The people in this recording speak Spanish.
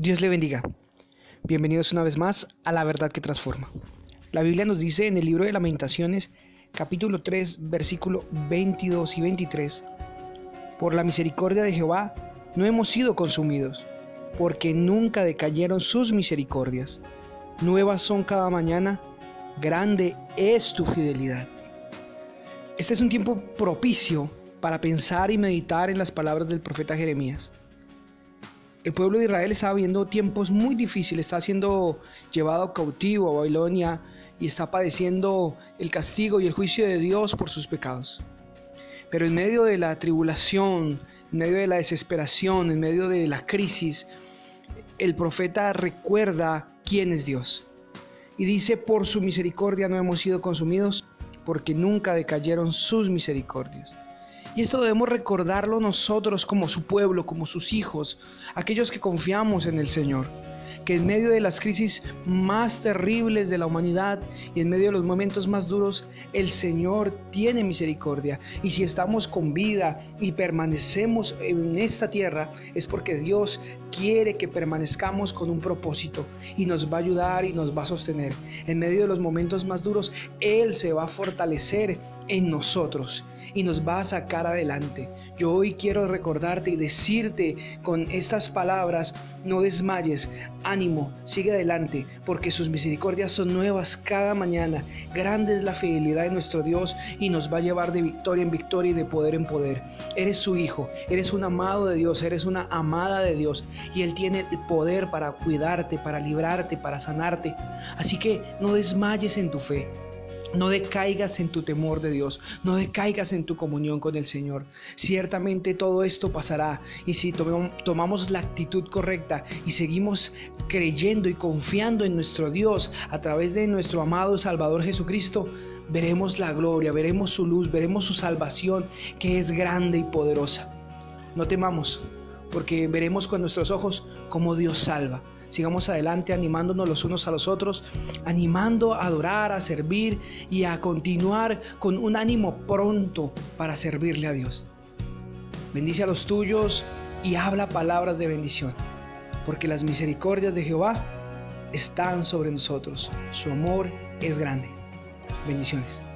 Dios le bendiga. Bienvenidos una vez más a la verdad que transforma. La Biblia nos dice en el libro de Lamentaciones, capítulo 3, versículo 22 y 23, Por la misericordia de Jehová no hemos sido consumidos, porque nunca decayeron sus misericordias. Nuevas son cada mañana, grande es tu fidelidad. Este es un tiempo propicio para pensar y meditar en las palabras del profeta Jeremías. El pueblo de Israel está viviendo tiempos muy difíciles, está siendo llevado cautivo a Babilonia y está padeciendo el castigo y el juicio de Dios por sus pecados. Pero en medio de la tribulación, en medio de la desesperación, en medio de la crisis, el profeta recuerda quién es Dios. Y dice, por su misericordia no hemos sido consumidos, porque nunca decayeron sus misericordias. Y esto debemos recordarlo nosotros como su pueblo, como sus hijos, aquellos que confiamos en el Señor. Que en medio de las crisis más terribles de la humanidad y en medio de los momentos más duros, el Señor tiene misericordia. Y si estamos con vida y permanecemos en esta tierra, es porque Dios quiere que permanezcamos con un propósito y nos va a ayudar y nos va a sostener. En medio de los momentos más duros, Él se va a fortalecer en nosotros y nos va a sacar adelante. Yo hoy quiero recordarte y decirte con estas palabras, no desmayes, ánimo, sigue adelante, porque sus misericordias son nuevas cada mañana. Grande es la fidelidad de nuestro Dios y nos va a llevar de victoria en victoria y de poder en poder. Eres su hijo, eres un amado de Dios, eres una amada de Dios y Él tiene poder para cuidarte, para librarte, para sanarte. Así que no desmayes en tu fe. No decaigas en tu temor de Dios, no decaigas en tu comunión con el Señor. Ciertamente todo esto pasará y si tomamos la actitud correcta y seguimos creyendo y confiando en nuestro Dios a través de nuestro amado Salvador Jesucristo, veremos la gloria, veremos su luz, veremos su salvación que es grande y poderosa. No temamos, porque veremos con nuestros ojos cómo Dios salva sigamos adelante animándonos los unos a los otros, animando a adorar, a servir y a continuar con un ánimo pronto para servirle a Dios. Bendice a los tuyos y habla palabras de bendición, porque las misericordias de Jehová están sobre nosotros. Su amor es grande. Bendiciones.